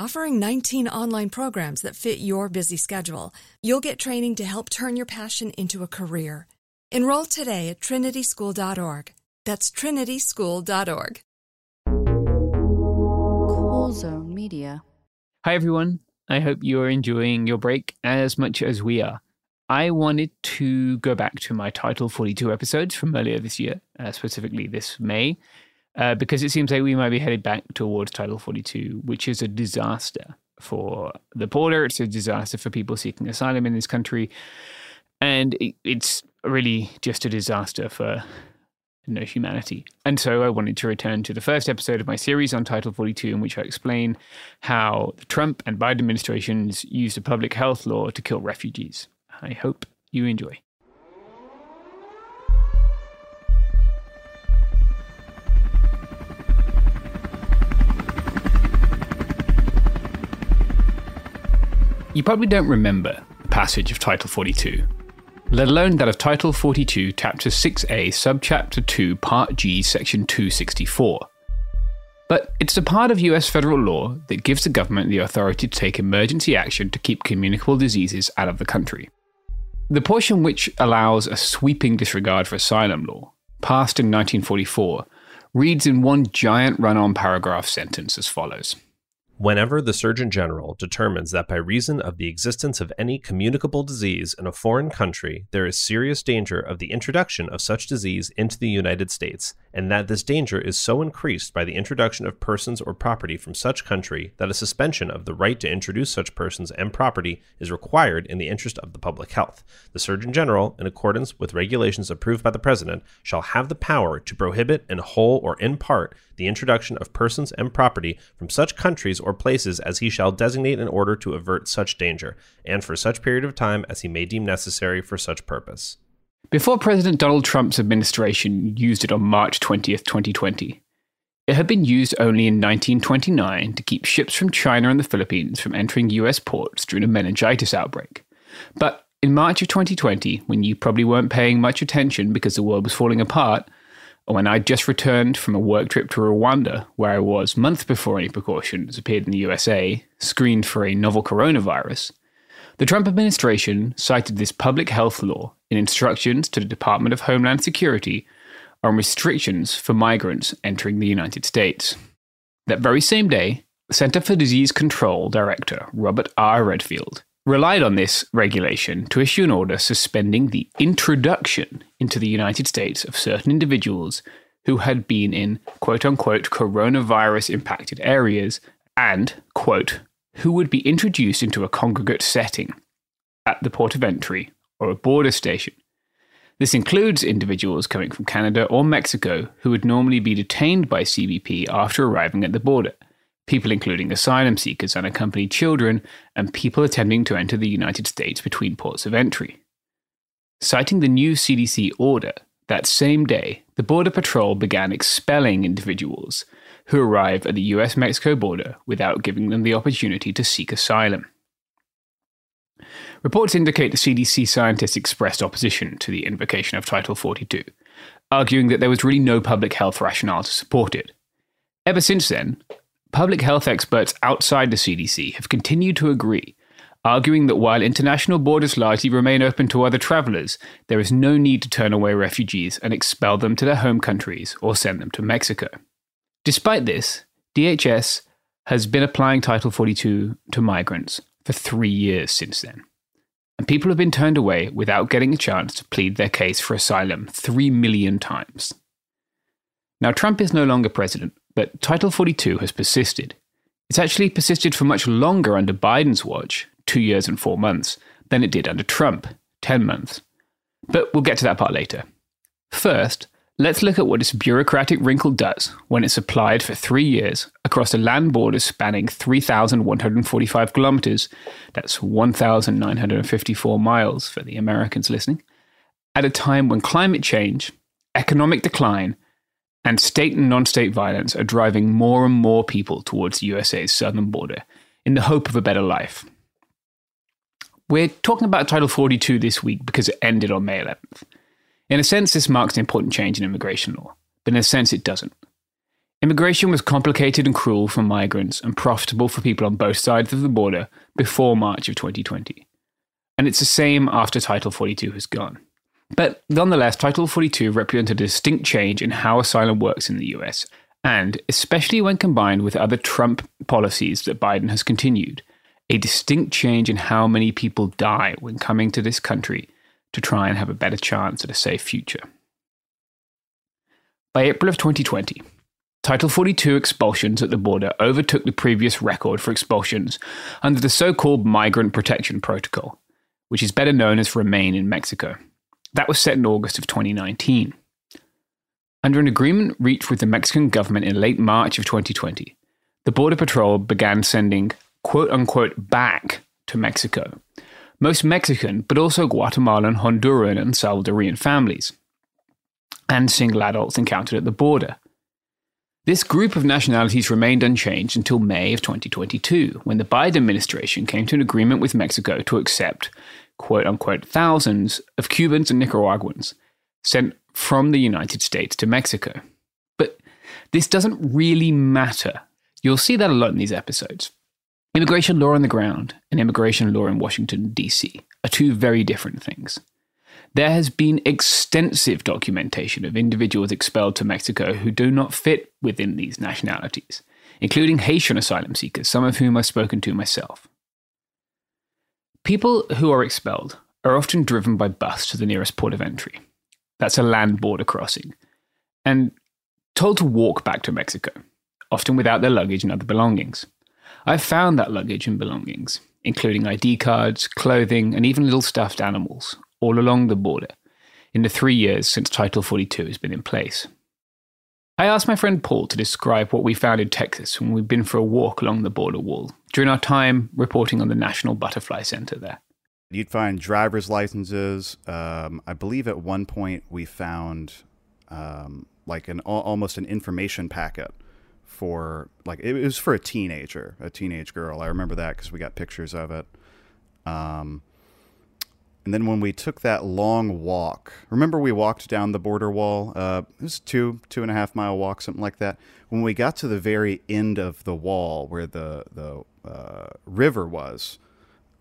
Offering 19 online programs that fit your busy schedule, you'll get training to help turn your passion into a career. Enroll today at trinityschool.org. That's trinityschool.org. Cool Zone Media. Hi, everyone. I hope you are enjoying your break as much as we are. I wanted to go back to my Title 42 episodes from earlier this year, uh, specifically this May, uh, because it seems like we might be headed back towards Title 42, which is a disaster for the border. It's a disaster for people seeking asylum in this country. And it, it's really just a disaster for no humanity. And so I wanted to return to the first episode of my series on Title 42, in which I explain how the Trump and Biden administrations used a public health law to kill refugees. I hope you enjoy. You probably don't remember the passage of Title 42, let alone that of Title 42, Chapter 6A, Subchapter 2, Part G, Section 264. But it's a part of US federal law that gives the government the authority to take emergency action to keep communicable diseases out of the country. The portion which allows a sweeping disregard for asylum law, passed in 1944, reads in one giant run on paragraph sentence as follows. Whenever the Surgeon General determines that by reason of the existence of any communicable disease in a foreign country there is serious danger of the introduction of such disease into the United States, and that this danger is so increased by the introduction of persons or property from such country that a suspension of the right to introduce such persons and property is required in the interest of the public health, the Surgeon General, in accordance with regulations approved by the President, shall have the power to prohibit in whole or in part the introduction of persons and property from such countries or places as he shall designate in order to avert such danger, and for such period of time as he may deem necessary for such purpose. Before President Donald Trump's administration used it on March 20th, 2020, it had been used only in 1929 to keep ships from China and the Philippines from entering US ports during a meningitis outbreak. But in March of 2020, when you probably weren't paying much attention because the world was falling apart, or when I'd just returned from a work trip to Rwanda, where I was months before any precautions appeared in the USA, screened for a novel coronavirus, the Trump administration cited this public health law in instructions to the Department of Homeland Security on restrictions for migrants entering the United States. That very same day, the Center for Disease Control Director Robert R. Redfield relied on this regulation to issue an order suspending the introduction into the United States of certain individuals who had been in quote unquote coronavirus impacted areas and, quote, who would be introduced into a congregate setting at the port of entry or a border station. This includes individuals coming from Canada or Mexico who would normally be detained by CBP after arriving at the border, people including asylum seekers, unaccompanied children, and people attempting to enter the United States between ports of entry. Citing the new CDC order, that same day, the Border Patrol began expelling individuals who arrive at the US Mexico border without giving them the opportunity to seek asylum. Reports indicate the CDC scientists expressed opposition to the invocation of Title 42, arguing that there was really no public health rationale to support it. Ever since then, public health experts outside the CDC have continued to agree, arguing that while international borders largely remain open to other travelers, there is no need to turn away refugees and expel them to their home countries or send them to Mexico. Despite this, DHS has been applying Title 42 to migrants for three years since then and people have been turned away without getting a chance to plead their case for asylum three million times. Now, Trump is no longer president, but Title 42 has persisted. It's actually persisted for much longer under Biden's watch, two years and four months, than it did under Trump, 10 months. But we'll get to that part later. First, Let's look at what this bureaucratic wrinkle does when it's applied for three years across a land border spanning 3,145 kilometers, that's 1,954 miles for the Americans listening, at a time when climate change, economic decline, and state and non state violence are driving more and more people towards the USA's southern border in the hope of a better life. We're talking about Title 42 this week because it ended on May 11th. In a sense, this marks an important change in immigration law, but in a sense, it doesn't. Immigration was complicated and cruel for migrants and profitable for people on both sides of the border before March of 2020. And it's the same after Title 42 has gone. But nonetheless, Title 42 represented a distinct change in how asylum works in the US, and especially when combined with other Trump policies that Biden has continued, a distinct change in how many people die when coming to this country to try and have a better chance at a safe future. By April of 2020, Title 42 expulsions at the border overtook the previous record for expulsions under the so called Migrant Protection Protocol, which is better known as Remain in Mexico. That was set in August of 2019. Under an agreement reached with the Mexican government in late March of 2020, the Border Patrol began sending quote unquote back to Mexico most Mexican, but also Guatemalan, Honduran, and Salvadorian families, and single adults encountered at the border. This group of nationalities remained unchanged until May of 2022, when the Biden administration came to an agreement with Mexico to accept, quote unquote, thousands of Cubans and Nicaraguans sent from the United States to Mexico. But this doesn't really matter. You'll see that a lot in these episodes. Immigration law on the ground and immigration law in Washington, D.C. are two very different things. There has been extensive documentation of individuals expelled to Mexico who do not fit within these nationalities, including Haitian asylum seekers, some of whom I've spoken to myself. People who are expelled are often driven by bus to the nearest port of entry. That's a land border crossing, and told to walk back to Mexico, often without their luggage and other belongings. I've found that luggage and belongings, including ID cards, clothing, and even little stuffed animals, all along the border in the three years since Title 42 has been in place. I asked my friend Paul to describe what we found in Texas when we'd been for a walk along the border wall during our time reporting on the National Butterfly Center there. You'd find driver's licenses. Um, I believe at one point we found um, like an almost an information packet for like it was for a teenager, a teenage girl. I remember that because we got pictures of it. Um, and then when we took that long walk, remember we walked down the border wall. Uh, it was two two and a half mile walk, something like that. When we got to the very end of the wall where the the uh, river was,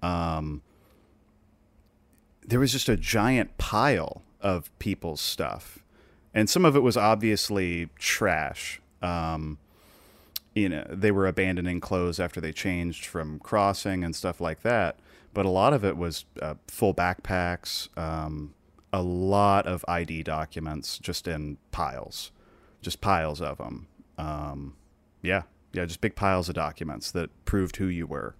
um, there was just a giant pile of people's stuff, and some of it was obviously trash. Um, you know they were abandoning clothes after they changed from crossing and stuff like that. But a lot of it was uh, full backpacks um, a lot of id documents just in piles just piles of them um, yeah yeah just big piles of documents that proved who you were.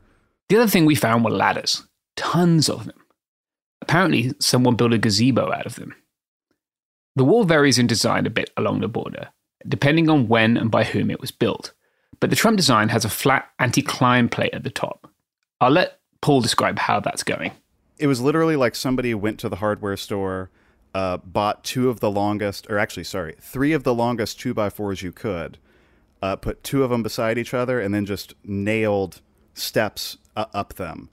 The other thing we found were ladders tons of them. Apparently someone built a gazebo out of them. The wall varies in design a bit along the border depending on when and by whom it was built but the Trump design has a flat anti climb plate at the top. I'll let Paul describe how that's going. It was literally like somebody went to the hardware store, uh, bought two of the longest, or actually, sorry, three of the longest two by fours you could, uh, put two of them beside each other, and then just nailed steps uh, up them.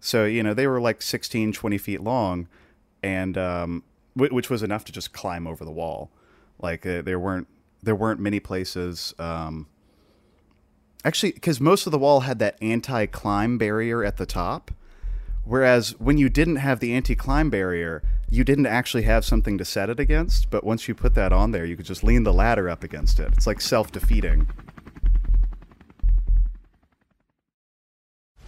So, you know, they were like 16, 20 feet long, and um, w- which was enough to just climb over the wall. Like uh, there weren't there weren't many places. Um, actually, because most of the wall had that anti-climb barrier at the top, whereas when you didn't have the anti-climb barrier, you didn't actually have something to set it against. But once you put that on there, you could just lean the ladder up against it. It's like self-defeating.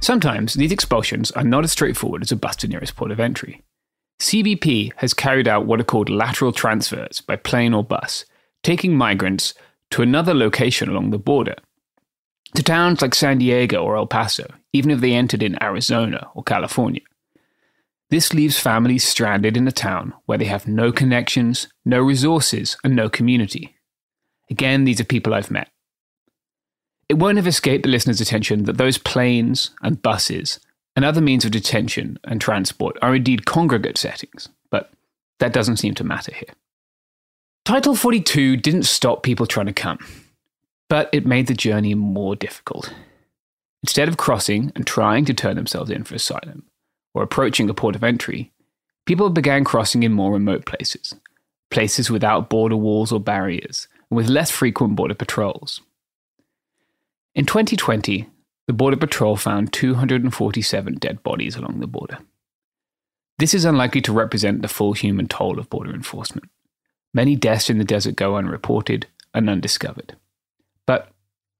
Sometimes these expulsions are not as straightforward as a bus to nearest port of entry. CBP has carried out what are called lateral transfers by plane or bus, taking migrants to another location along the border. To towns like San Diego or El Paso, even if they entered in Arizona or California. This leaves families stranded in a town where they have no connections, no resources, and no community. Again, these are people I've met. It won't have escaped the listener's attention that those planes and buses and other means of detention and transport are indeed congregate settings, but that doesn't seem to matter here. Title 42 didn't stop people trying to come, but it made the journey more difficult. Instead of crossing and trying to turn themselves in for asylum or approaching a port of entry, people began crossing in more remote places, places without border walls or barriers, and with less frequent border patrols. In 2020, the Border Patrol found 247 dead bodies along the border. This is unlikely to represent the full human toll of border enforcement. Many deaths in the desert go unreported and undiscovered. But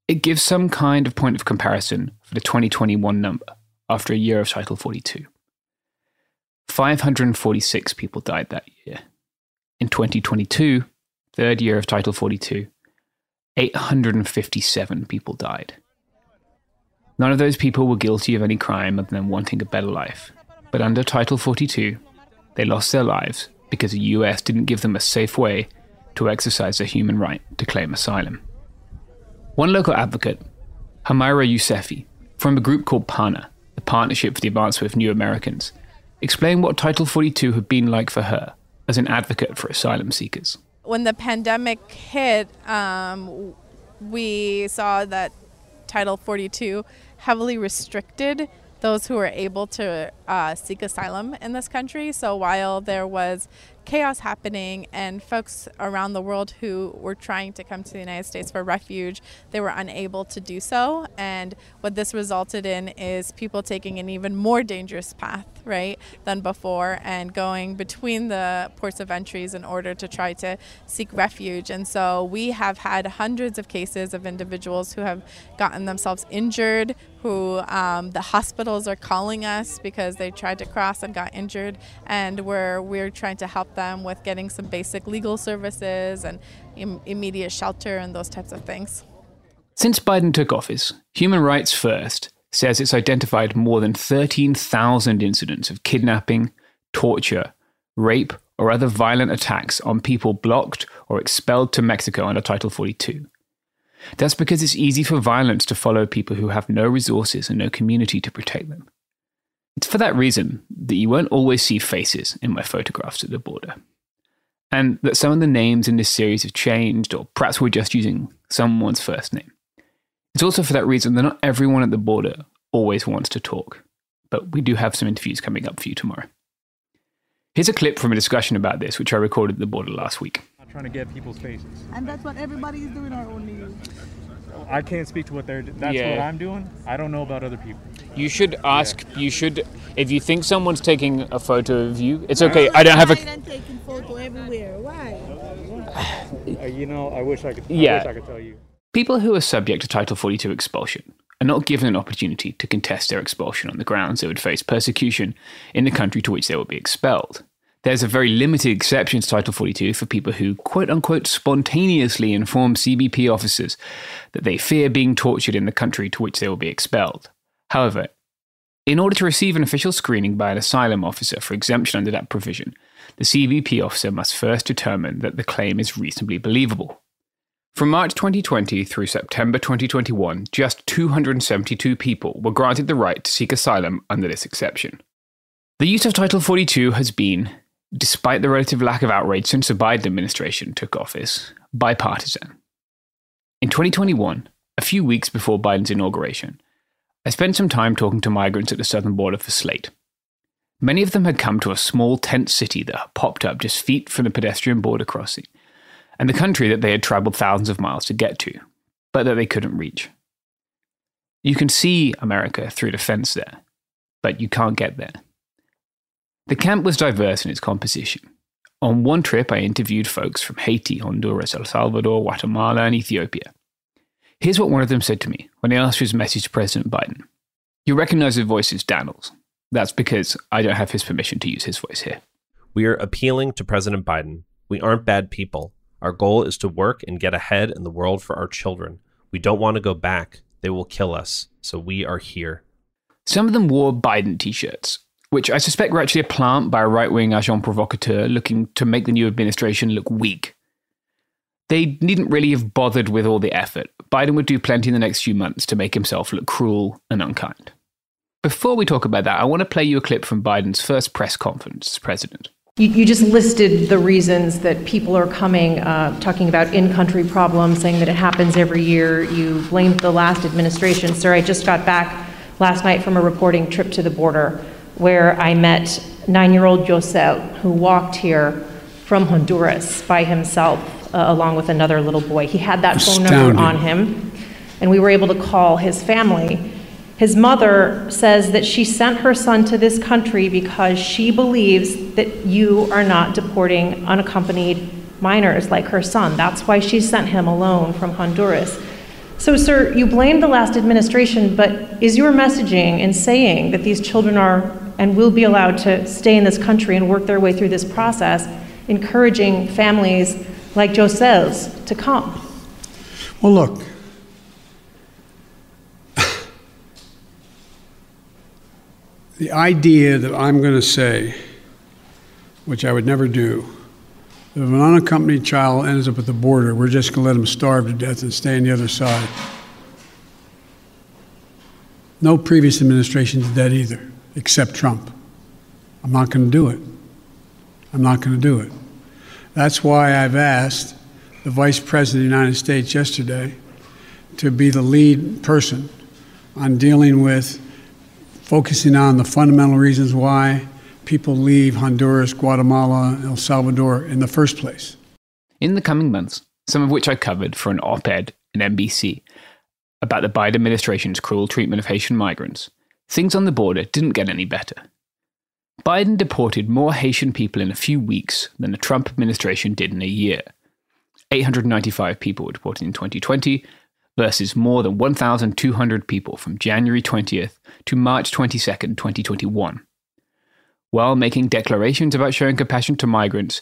it gives some kind of point of comparison for the 2021 number after a year of Title 42. 546 people died that year. In 2022, third year of Title 42, 857 people died. None of those people were guilty of any crime other than wanting a better life. But under Title 42, they lost their lives because the US didn't give them a safe way to exercise their human right to claim asylum. One local advocate, Hamaira Yousefi, from a group called PANA, the Partnership for the Advancement of New Americans, explained what Title 42 had been like for her as an advocate for asylum seekers. When the pandemic hit, um, we saw that Title 42 heavily restricted those who were able to uh, seek asylum in this country. So while there was chaos happening and folks around the world who were trying to come to the United States for refuge, they were unable to do so. And what this resulted in is people taking an even more dangerous path, right, than before and going between the ports of entries in order to try to seek refuge. And so we have had hundreds of cases of individuals who have gotten themselves injured, who um, the hospitals are calling us because they tried to cross and got injured, and we're we're trying to help them with getting some basic legal services and Im- immediate shelter and those types of things. Since Biden took office, Human Rights First says it's identified more than 13,000 incidents of kidnapping, torture, rape, or other violent attacks on people blocked or expelled to Mexico under Title 42. That's because it's easy for violence to follow people who have no resources and no community to protect them. It's for that reason that you won't always see faces in my photographs at the border. And that some of the names in this series have changed, or perhaps we're just using someone's first name. It's also for that reason that not everyone at the border always wants to talk, but we do have some interviews coming up for you tomorrow. Here's a clip from a discussion about this, which I recorded at the border last week trying to get people's faces. And that's what everybody is doing on news. I can't speak to what they're. That's yeah. what I'm doing. I don't know about other people. You should ask. Yeah. You should, if you think someone's taking a photo of you, it's okay. I don't have a. taking photo everywhere. Why? Uh, you know, I wish I could. I yeah. I could tell you. People who are subject to Title 42 expulsion are not given an opportunity to contest their expulsion on the grounds they would face persecution in the country to which they would be expelled. There's a very limited exception to Title 42 for people who, quote unquote, spontaneously inform CBP officers that they fear being tortured in the country to which they will be expelled. However, in order to receive an official screening by an asylum officer for exemption under that provision, the CBP officer must first determine that the claim is reasonably believable. From March 2020 through September 2021, just 272 people were granted the right to seek asylum under this exception. The use of Title 42 has been, despite the relative lack of outrage since the Biden administration took office, bipartisan. In 2021, a few weeks before Biden's inauguration, I spent some time talking to migrants at the southern border for Slate. Many of them had come to a small tent city that popped up just feet from the pedestrian border crossing, and the country that they had traveled thousands of miles to get to, but that they couldn't reach. You can see America through the fence there, but you can't get there. The camp was diverse in its composition. On one trip, I interviewed folks from Haiti, Honduras, El Salvador, Guatemala, and Ethiopia. Here's what one of them said to me when I asked for his message to President Biden. You recognize his voice as Daniels. That's because I don't have his permission to use his voice here. We are appealing to President Biden. We aren't bad people. Our goal is to work and get ahead in the world for our children. We don't want to go back. They will kill us. So we are here. Some of them wore Biden t shirts, which I suspect were actually a plant by a right wing agent provocateur looking to make the new administration look weak. They needn't really have bothered with all the effort. Biden would do plenty in the next few months to make himself look cruel and unkind. Before we talk about that, I want to play you a clip from Biden's first press conference as president. You, just listed the reasons that people are coming, uh, talking about in country problems, saying that it happens every year. You blamed the last administration. Sir, I just got back last night from a reporting trip to the border where I met nine year old Josel, who walked here from Honduras by himself, uh, along with another little boy. He had that Astounding. phone number on him, and we were able to call his family. His mother says that she sent her son to this country because she believes that you are not deporting unaccompanied minors like her son. That's why she sent him alone from Honduras. So, sir, you blame the last administration, but is your messaging in saying that these children are and will be allowed to stay in this country and work their way through this process, encouraging families like Josel's to come? Well, look. the idea that I'm going to say, which I would never do, that if an unaccompanied child ends up at the border, we're just going to let them starve to death and stay on the other side. No previous administration did that either except Trump. I'm not going to do it. I'm not going to do it. That's why I've asked the Vice President of the United States yesterday to be the lead person on dealing with focusing on the fundamental reasons why people leave Honduras, Guatemala, El Salvador in the first place. In the coming months, some of which I covered for an op ed in NBC about the Biden administration's cruel treatment of Haitian migrants, things on the border didn't get any better. Biden deported more Haitian people in a few weeks than the Trump administration did in a year. 895 people were deported in 2020 versus more than 1,200 people from January 20th to March 22nd, 2021. While making declarations about showing compassion to migrants,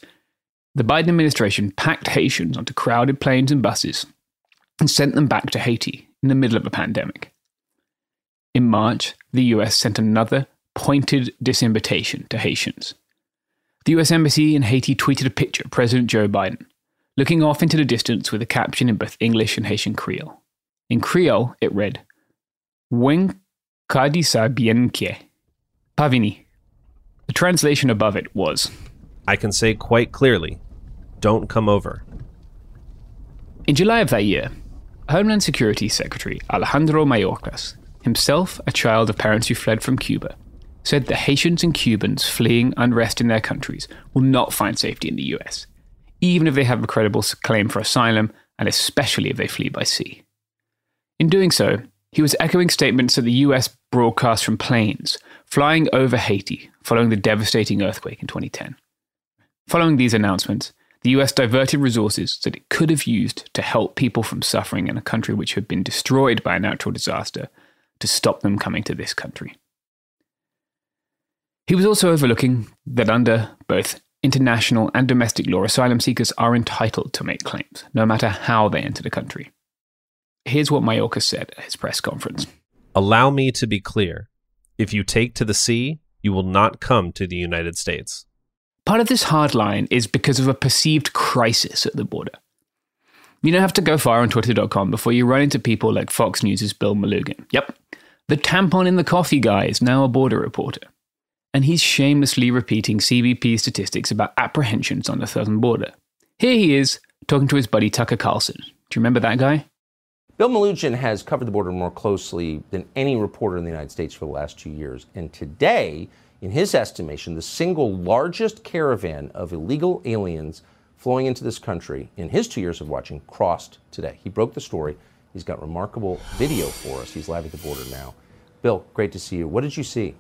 the Biden administration packed Haitians onto crowded planes and buses and sent them back to Haiti in the middle of a pandemic. In March, the US sent another pointed disinvitation to Haitians. The US Embassy in Haiti tweeted a picture of President Joe Biden, looking off into the distance with a caption in both English and Haitian Creole. In Creole, it read, Wen kadisa bien que. Pavini. The translation above it was, I can say quite clearly, don't come over. In July of that year, Homeland Security Secretary Alejandro Mayorkas, himself a child of parents who fled from Cuba, said that Haitians and Cubans fleeing unrest in their countries will not find safety in the US, even if they have a credible claim for asylum, and especially if they flee by sea. In doing so, he was echoing statements that the US broadcast from planes flying over Haiti following the devastating earthquake in 2010. Following these announcements, the US diverted resources that it could have used to help people from suffering in a country which had been destroyed by a natural disaster to stop them coming to this country. He was also overlooking that under both international and domestic law, asylum seekers are entitled to make claims, no matter how they enter the country. Here's what Mayorkas said at his press conference Allow me to be clear. If you take to the sea, you will not come to the United States. Part of this hard line is because of a perceived crisis at the border. You don't have to go far on Twitter.com before you run into people like Fox News' Bill Melugin. Yep, the tampon in the coffee guy is now a border reporter and he's shamelessly repeating CBP statistics about apprehensions on the southern border. Here he is, talking to his buddy Tucker Carlson. Do you remember that guy? Bill Melugin has covered the border more closely than any reporter in the United States for the last two years. And today, in his estimation, the single largest caravan of illegal aliens flowing into this country in his two years of watching crossed today. He broke the story. He's got remarkable video for us. He's live at the border now. Bill, great to see you. What did you see?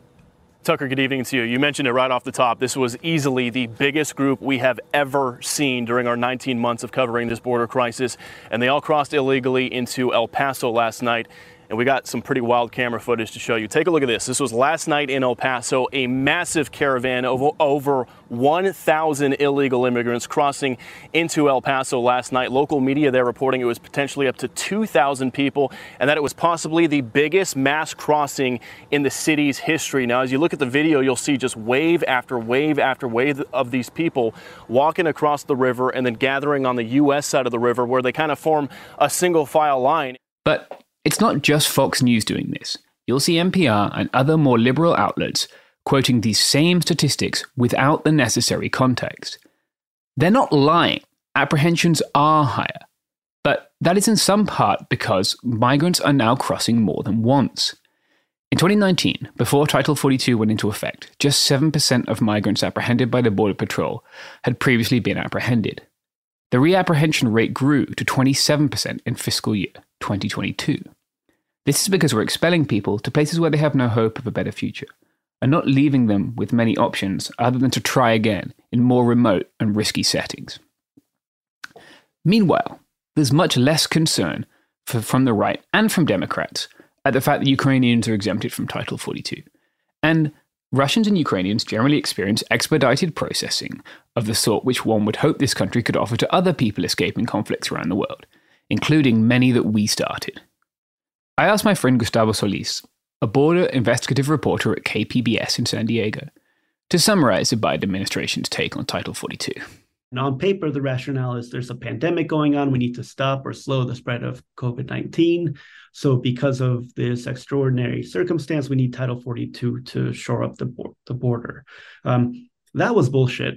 Tucker, good evening to you. You mentioned it right off the top. This was easily the biggest group we have ever seen during our 19 months of covering this border crisis. And they all crossed illegally into El Paso last night and we got some pretty wild camera footage to show you. Take a look at this. This was last night in El Paso, a massive caravan of over 1,000 illegal immigrants crossing into El Paso last night. Local media there reporting it was potentially up to 2,000 people and that it was possibly the biggest mass crossing in the city's history. Now, as you look at the video, you'll see just wave after wave after wave of these people walking across the river and then gathering on the U.S. side of the river where they kind of form a single file line. But it's not just Fox News doing this. You'll see NPR and other more liberal outlets quoting these same statistics without the necessary context. They're not lying. Apprehensions are higher. But that is in some part because migrants are now crossing more than once. In 2019, before Title 42 went into effect, just 7% of migrants apprehended by the Border Patrol had previously been apprehended. The reapprehension rate grew to 27% in fiscal year 2022. This is because we're expelling people to places where they have no hope of a better future, and not leaving them with many options other than to try again in more remote and risky settings. Meanwhile, there's much less concern for, from the right and from Democrats at the fact that Ukrainians are exempted from Title 42. And Russians and Ukrainians generally experience expedited processing of the sort which one would hope this country could offer to other people escaping conflicts around the world, including many that we started. I asked my friend Gustavo Solis, a border investigative reporter at KPBS in San Diego, to summarize the Biden administration's take on Title 42. And on paper, the rationale is there's a pandemic going on. We need to stop or slow the spread of COVID 19. So, because of this extraordinary circumstance, we need Title 42 to shore up the, the border. Um, that was bullshit.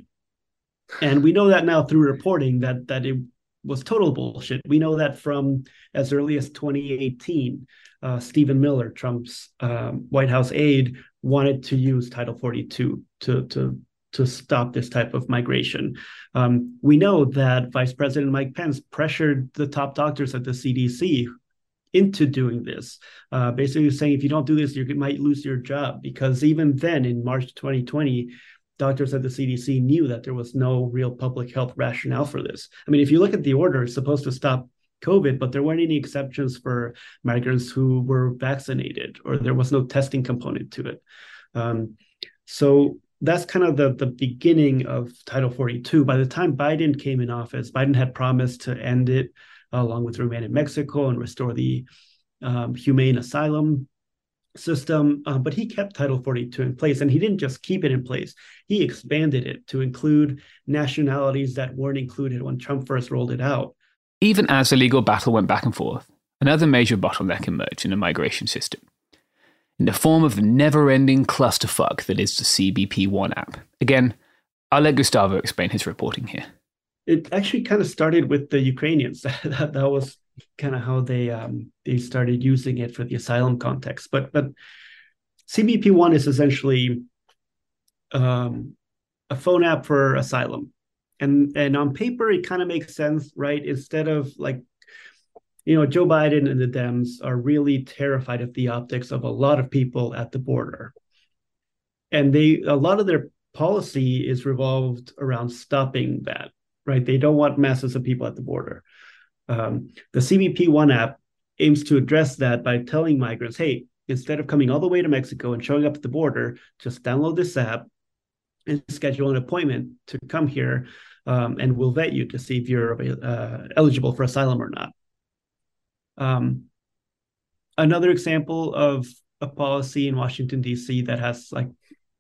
And we know that now through reporting that, that it was total bullshit. We know that from as early as 2018, uh, Stephen Miller, Trump's um, White House aide, wanted to use Title 42 to to to stop this type of migration. Um, we know that Vice President Mike Pence pressured the top doctors at the CDC into doing this, uh, basically saying if you don't do this, you might lose your job. Because even then, in March 2020, doctors at the CDC knew that there was no real public health rationale for this. I mean, if you look at the order, it's supposed to stop COVID, but there weren't any exceptions for migrants who were vaccinated, or there was no testing component to it. Um, so that's kind of the, the beginning of Title 42. By the time Biden came in office, Biden had promised to end it uh, along with remain in Mexico and restore the um, humane asylum system, uh, but he kept Title 42 in place. And he didn't just keep it in place, he expanded it to include nationalities that weren't included when Trump first rolled it out. Even as the legal battle went back and forth, another major bottleneck emerged in the migration system in the form of the never ending clusterfuck that is the CBP One app. Again, I'll let Gustavo explain his reporting here. It actually kind of started with the Ukrainians. that, that was kind of how they um, they started using it for the asylum context. But but CBP One is essentially um, a phone app for asylum, and and on paper it kind of makes sense, right? Instead of like you know Joe Biden and the Dems are really terrified of the optics of a lot of people at the border, and they a lot of their policy is revolved around stopping that. Right? They don't want masses of people at the border. Um, the CBP One app aims to address that by telling migrants, hey, instead of coming all the way to Mexico and showing up at the border, just download this app and schedule an appointment to come here, um, and we'll vet you to see if you're uh, eligible for asylum or not. Um, another example of a policy in Washington D.C. that has like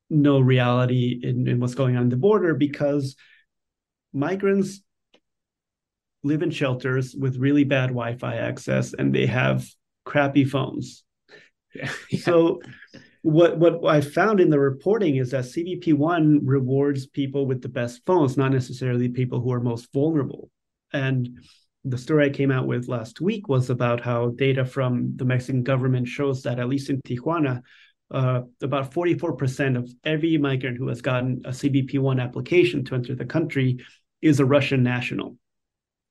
no reality in, in what's going on in the border because migrants live in shelters with really bad Wi-Fi access and they have crappy phones. Yeah. So what what I found in the reporting is that CBP one rewards people with the best phones, not necessarily people who are most vulnerable. And the story I came out with last week was about how data from the Mexican government shows that at least in Tijuana, uh, about 44% of every migrant who has gotten a CBP one application to enter the country is a Russian national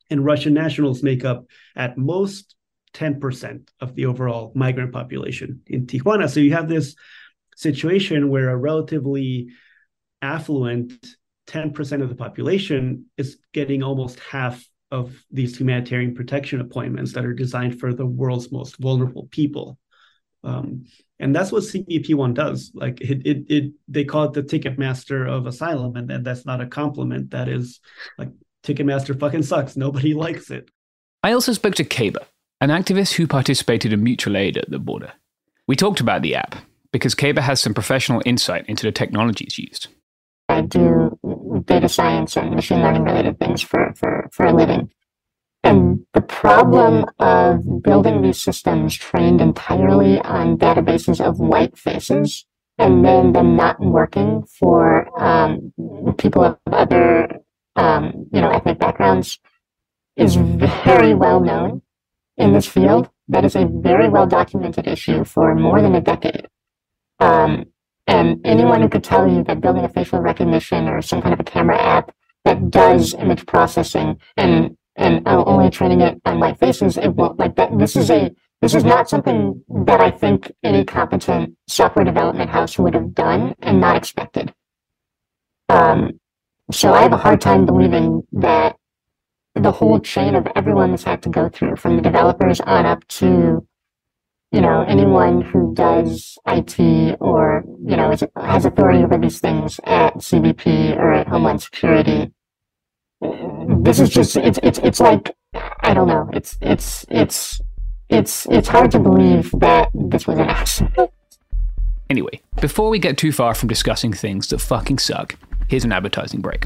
and Russian nationals make up at most 10% of the overall migrant population in Tijuana. So you have this situation where a relatively affluent 10% of the population is getting almost half of these humanitarian protection appointments that are designed for the world's most vulnerable people. Um, and that's what CBP one does. Like it, it, it, they call it the Ticketmaster of asylum, and, and that's not a compliment. That is like Ticketmaster fucking sucks. Nobody likes it. I also spoke to Keba, an activist who participated in mutual aid at the border. We talked about the app because Keba has some professional insight into the technologies used. I do data science and machine learning related things for, for, for a living. And the problem of building these systems trained entirely on databases of white faces and then them not working for um, people of other um, you know, ethnic backgrounds is very well known in this field. That is a very well documented issue for more than a decade. Um, and anyone who could tell you that building a facial recognition or some kind of a camera app that does image processing and and only training it on white faces, it won't like that. This is a this is not something that I think any competent software development house would have done and not expected. Um, so I have a hard time believing that the whole chain of everyone has had to go through, from the developers on up to, you know, anyone who does IT or, you know, is, has authority over these things at CBP or at Homeland Security. This is just, it's, it's, it's like, I don't know. It's, it's, it's, it's, it's hard to believe that this was an accident. Anyway, before we get too far from discussing things that fucking suck, Here's an advertising break.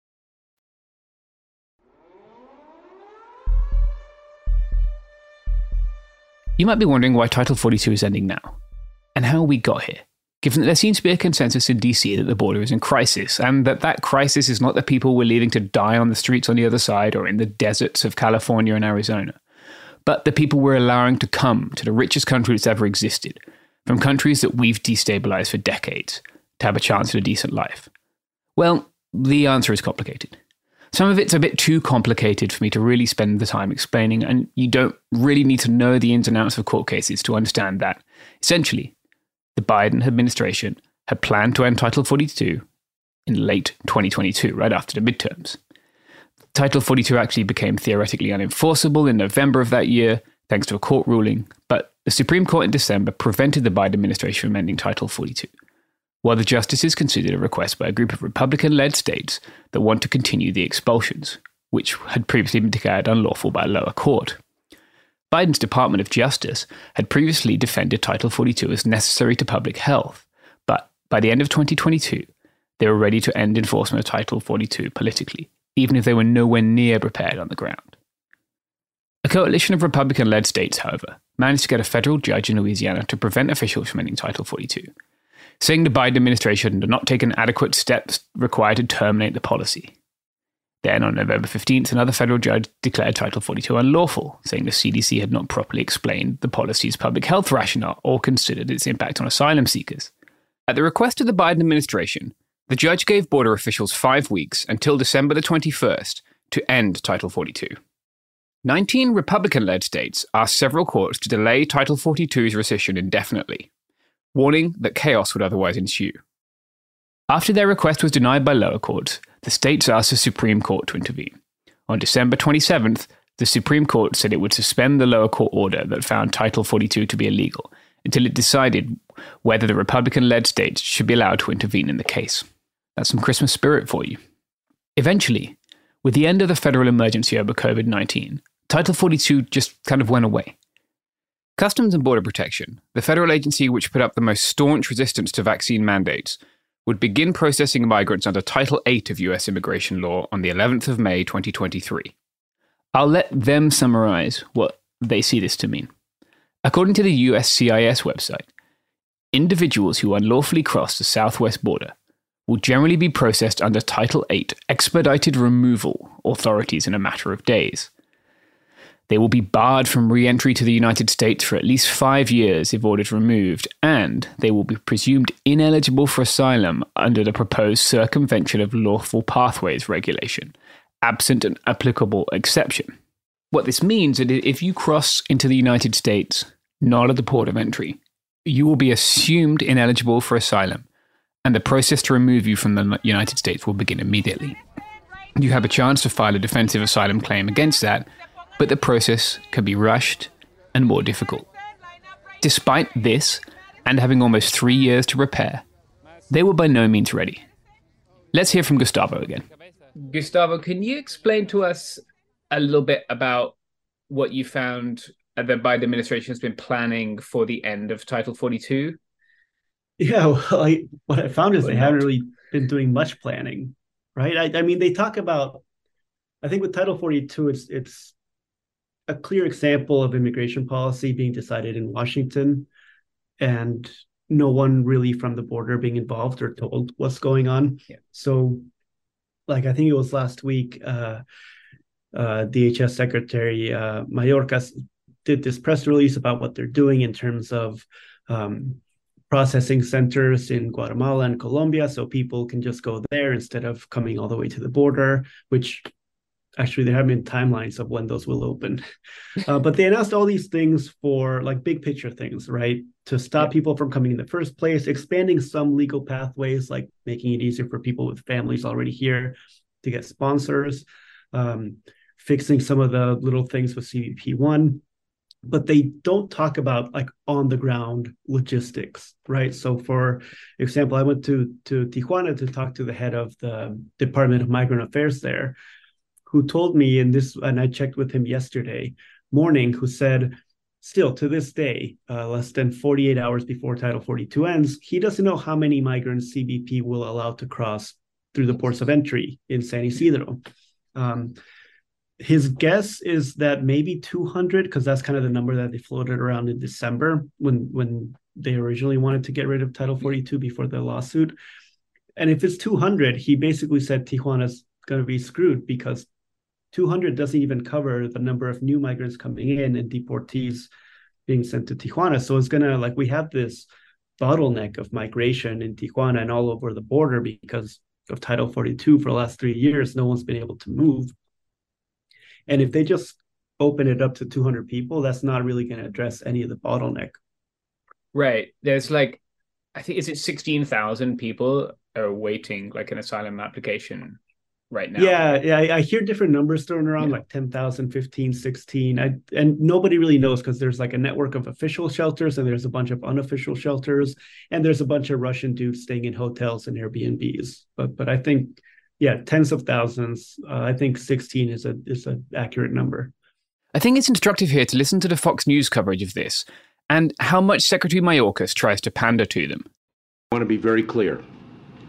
You might be wondering why Title 42 is ending now, and how we got here, given that there seems to be a consensus in DC that the border is in crisis, and that that crisis is not the people we're leaving to die on the streets on the other side or in the deserts of California and Arizona, but the people we're allowing to come to the richest country that's ever existed, from countries that we've destabilized for decades, to have a chance at a decent life. Well, the answer is complicated. Some of it's a bit too complicated for me to really spend the time explaining, and you don't really need to know the ins and outs of court cases to understand that, essentially, the Biden administration had planned to end Title 42 in late 2022, right after the midterms. Title 42 actually became theoretically unenforceable in November of that year, thanks to a court ruling, but the Supreme Court in December prevented the Biden administration from ending Title 42 while the justices considered a request by a group of Republican led states that want to continue the expulsions, which had previously been declared unlawful by a lower court. Biden's Department of Justice had previously defended Title 42 as necessary to public health, but by the end of 2022, they were ready to end enforcement of Title 42 politically, even if they were nowhere near prepared on the ground. A coalition of Republican led states, however, managed to get a federal judge in Louisiana to prevent officials from ending Title 42 saying the Biden administration had not taken adequate steps required to terminate the policy. Then, on November 15th, another federal judge declared Title 42 unlawful, saying the CDC had not properly explained the policy's public health rationale or considered its impact on asylum seekers. At the request of the Biden administration, the judge gave border officials five weeks until December the 21st to end Title 42. 19 Republican led states asked several courts to delay Title 42's rescission indefinitely, warning that chaos would otherwise ensue. After their request was denied by lower courts, the states asked the Supreme Court to intervene. On December 27th, the Supreme Court said it would suspend the lower court order that found Title 42 to be illegal until it decided whether the Republican led states should be allowed to intervene in the case. That's some Christmas spirit for you. Eventually, with the end of the federal emergency over COVID 19, Title 42 just kind of went away. Customs and Border Protection, the federal agency which put up the most staunch resistance to vaccine mandates, would begin processing migrants under Title 8 of US immigration law on the 11th of May 2023. I'll let them summarize what they see this to mean. According to the USCIS website, individuals who unlawfully cross the southwest border will generally be processed under Title 8 expedited removal authorities in a matter of days. They will be barred from re entry to the United States for at least five years if ordered removed, and they will be presumed ineligible for asylum under the proposed circumvention of lawful pathways regulation, absent an applicable exception. What this means is that if you cross into the United States not at the port of entry, you will be assumed ineligible for asylum, and the process to remove you from the United States will begin immediately. You have a chance to file a defensive asylum claim against that, but the process can be rushed and more difficult. Despite this, and having almost three years to repair, they were by no means ready. Let's hear from Gustavo again. Gustavo, can you explain to us a little bit about what you found that the Biden administration has been planning for the end of Title 42? Yeah, well, I, what I found is they haven't really been doing much planning, right? I, I mean, they talk about, I think with Title 42, it's it's a clear example of immigration policy being decided in Washington, and no one really from the border being involved or told what's going on. Yeah. So, like I think it was last week, uh, uh, DHS Secretary uh, Mayorkas did this press release about what they're doing in terms of um, processing centers in Guatemala and Colombia, so people can just go there instead of coming all the way to the border. Which actually there have been timelines of when those will open, uh, but they announced all these things for like big picture things, right? To stop yeah. people from coming in the first place, expanding some legal pathways, like making it easier for people with families already here to get sponsors. Um, fixing some of the little things with CBP1, but they don't talk about like on the ground logistics, right? So, for example, I went to to Tijuana to talk to the head of the Department of Migrant Affairs there, who told me, and this, and I checked with him yesterday morning, who said, still to this day, uh, less than 48 hours before Title 42 ends, he doesn't know how many migrants CBP will allow to cross through the ports of entry in San Ysidro. Um, his guess is that maybe 200 because that's kind of the number that they floated around in december when when they originally wanted to get rid of title 42 before the lawsuit and if it's 200 he basically said tijuana's going to be screwed because 200 doesn't even cover the number of new migrants coming in and deportees being sent to tijuana so it's to like we have this bottleneck of migration in tijuana and all over the border because of title 42 for the last three years no one's been able to move and if they just open it up to 200 people, that's not really going to address any of the bottleneck. Right. There's like, I think, is it 16,000 people are waiting like an asylum application right now? Yeah. Yeah. I, I hear different numbers thrown around yeah. like 10,000, 15, 16. I, and nobody really knows because there's like a network of official shelters and there's a bunch of unofficial shelters and there's a bunch of Russian dudes staying in hotels and Airbnbs. But, but I think yeah, tens of thousands. Uh, I think 16 is a is an accurate number. I think it's instructive here to listen to the Fox News coverage of this and how much Secretary Mayorkas tries to pander to them. I want to be very clear.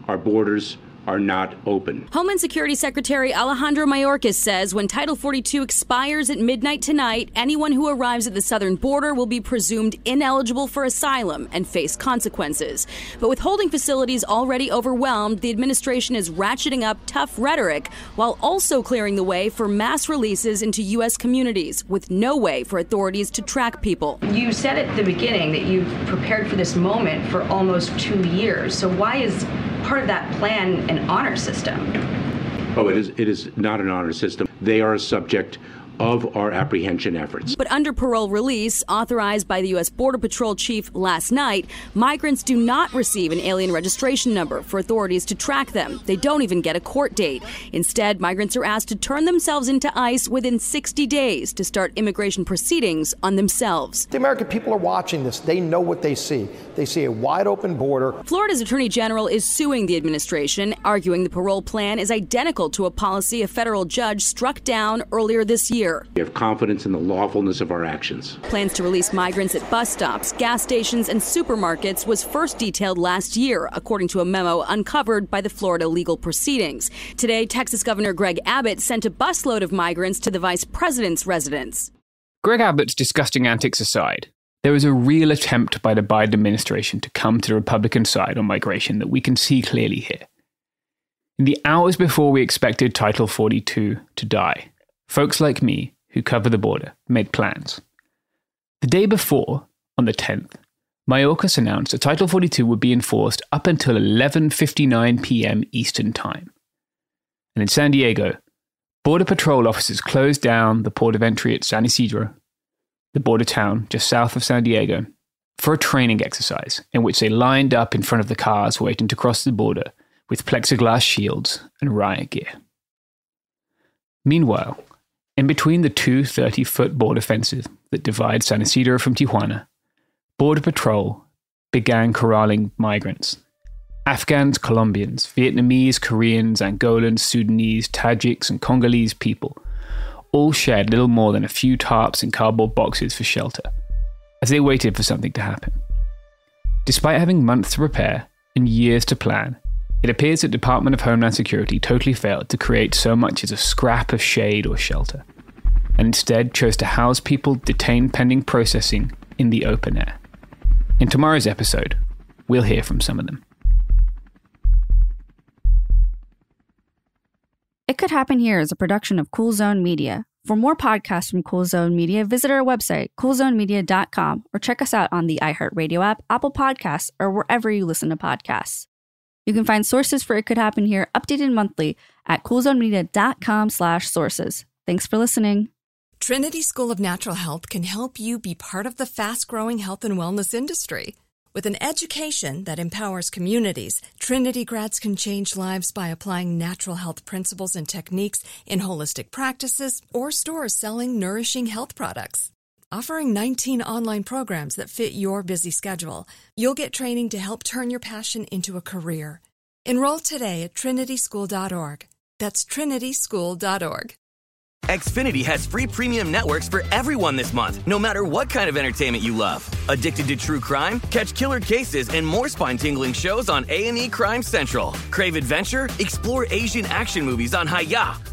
Our borders are not open. Homeland Security Secretary Alejandro Mayorkas says when Title 42 expires at midnight tonight, anyone who arrives at the southern border will be presumed ineligible for asylum and face consequences. But with holding facilities already overwhelmed, the administration is ratcheting up tough rhetoric while also clearing the way for mass releases into U.S. communities with no way for authorities to track people. You said at the beginning that you've prepared for this moment for almost two years. So why is part of that plan an honor system? Oh, it is. It is not an honor system. They are a subject of our apprehension efforts. But under parole release, authorized by the U.S. Border Patrol chief last night, migrants do not receive an alien registration number for authorities to track them. They don't even get a court date. Instead, migrants are asked to turn themselves into ICE within 60 days to start immigration proceedings on themselves. The American people are watching this. They know what they see. They see a wide open border. Florida's Attorney General is suing the administration, arguing the parole plan is identical to a policy a federal judge struck down earlier this year year. We have confidence in the lawfulness of our actions. Plans to release migrants at bus stops, gas stations, and supermarkets was first detailed last year, according to a memo uncovered by the Florida legal proceedings. Today, Texas Governor Greg Abbott sent a busload of migrants to the vice president's residence. Greg Abbott's disgusting antics aside, there is a real attempt by the Biden administration to come to the Republican side on migration that we can see clearly here. In the hours before we expected Title 42 to die, folks like me who cover the border made plans. The day before, on the 10th, Mayorkas announced that Title 42 would be enforced up until 11:59 p.m. Eastern Time. And in San Diego, Border Patrol officers closed down the port of entry at San Ysidro, the border town just south of San Diego, for a training exercise in which they lined up in front of the cars waiting to cross the border with plexiglass shields and riot gear. Meanwhile, in between the two 30 foot border fences that divide San Ysidro from Tijuana, Border Patrol began corralling migrants. Afghans, Colombians, Vietnamese, Koreans, Angolans, Sudanese, Tajiks, and Congolese people all shared little more than a few tarps and cardboard boxes for shelter as they waited for something to happen. Despite having months to prepare and years to plan, it appears the Department of Homeland Security totally failed to create so much as a scrap of shade or shelter, and instead chose to house people detained pending processing in the open air. In tomorrow's episode, we'll hear from some of them. It Could Happen Here is a production of Cool Zone Media. For more podcasts from Cool Zone Media, visit our website, coolzonemedia.com, or check us out on the iHeartRadio app, Apple Podcasts, or wherever you listen to podcasts. You can find sources for It Could Happen Here updated monthly at coolzonemedia.com slash sources. Thanks for listening. Trinity School of Natural Health can help you be part of the fast-growing health and wellness industry. With an education that empowers communities, Trinity grads can change lives by applying natural health principles and techniques in holistic practices or stores selling nourishing health products. Offering 19 online programs that fit your busy schedule, you'll get training to help turn your passion into a career. Enroll today at trinityschool.org. That's trinityschool.org. Xfinity has free premium networks for everyone this month, no matter what kind of entertainment you love. Addicted to true crime? Catch killer cases and more spine-tingling shows on A&E Crime Central. Crave adventure? Explore Asian action movies on Hi-YAH.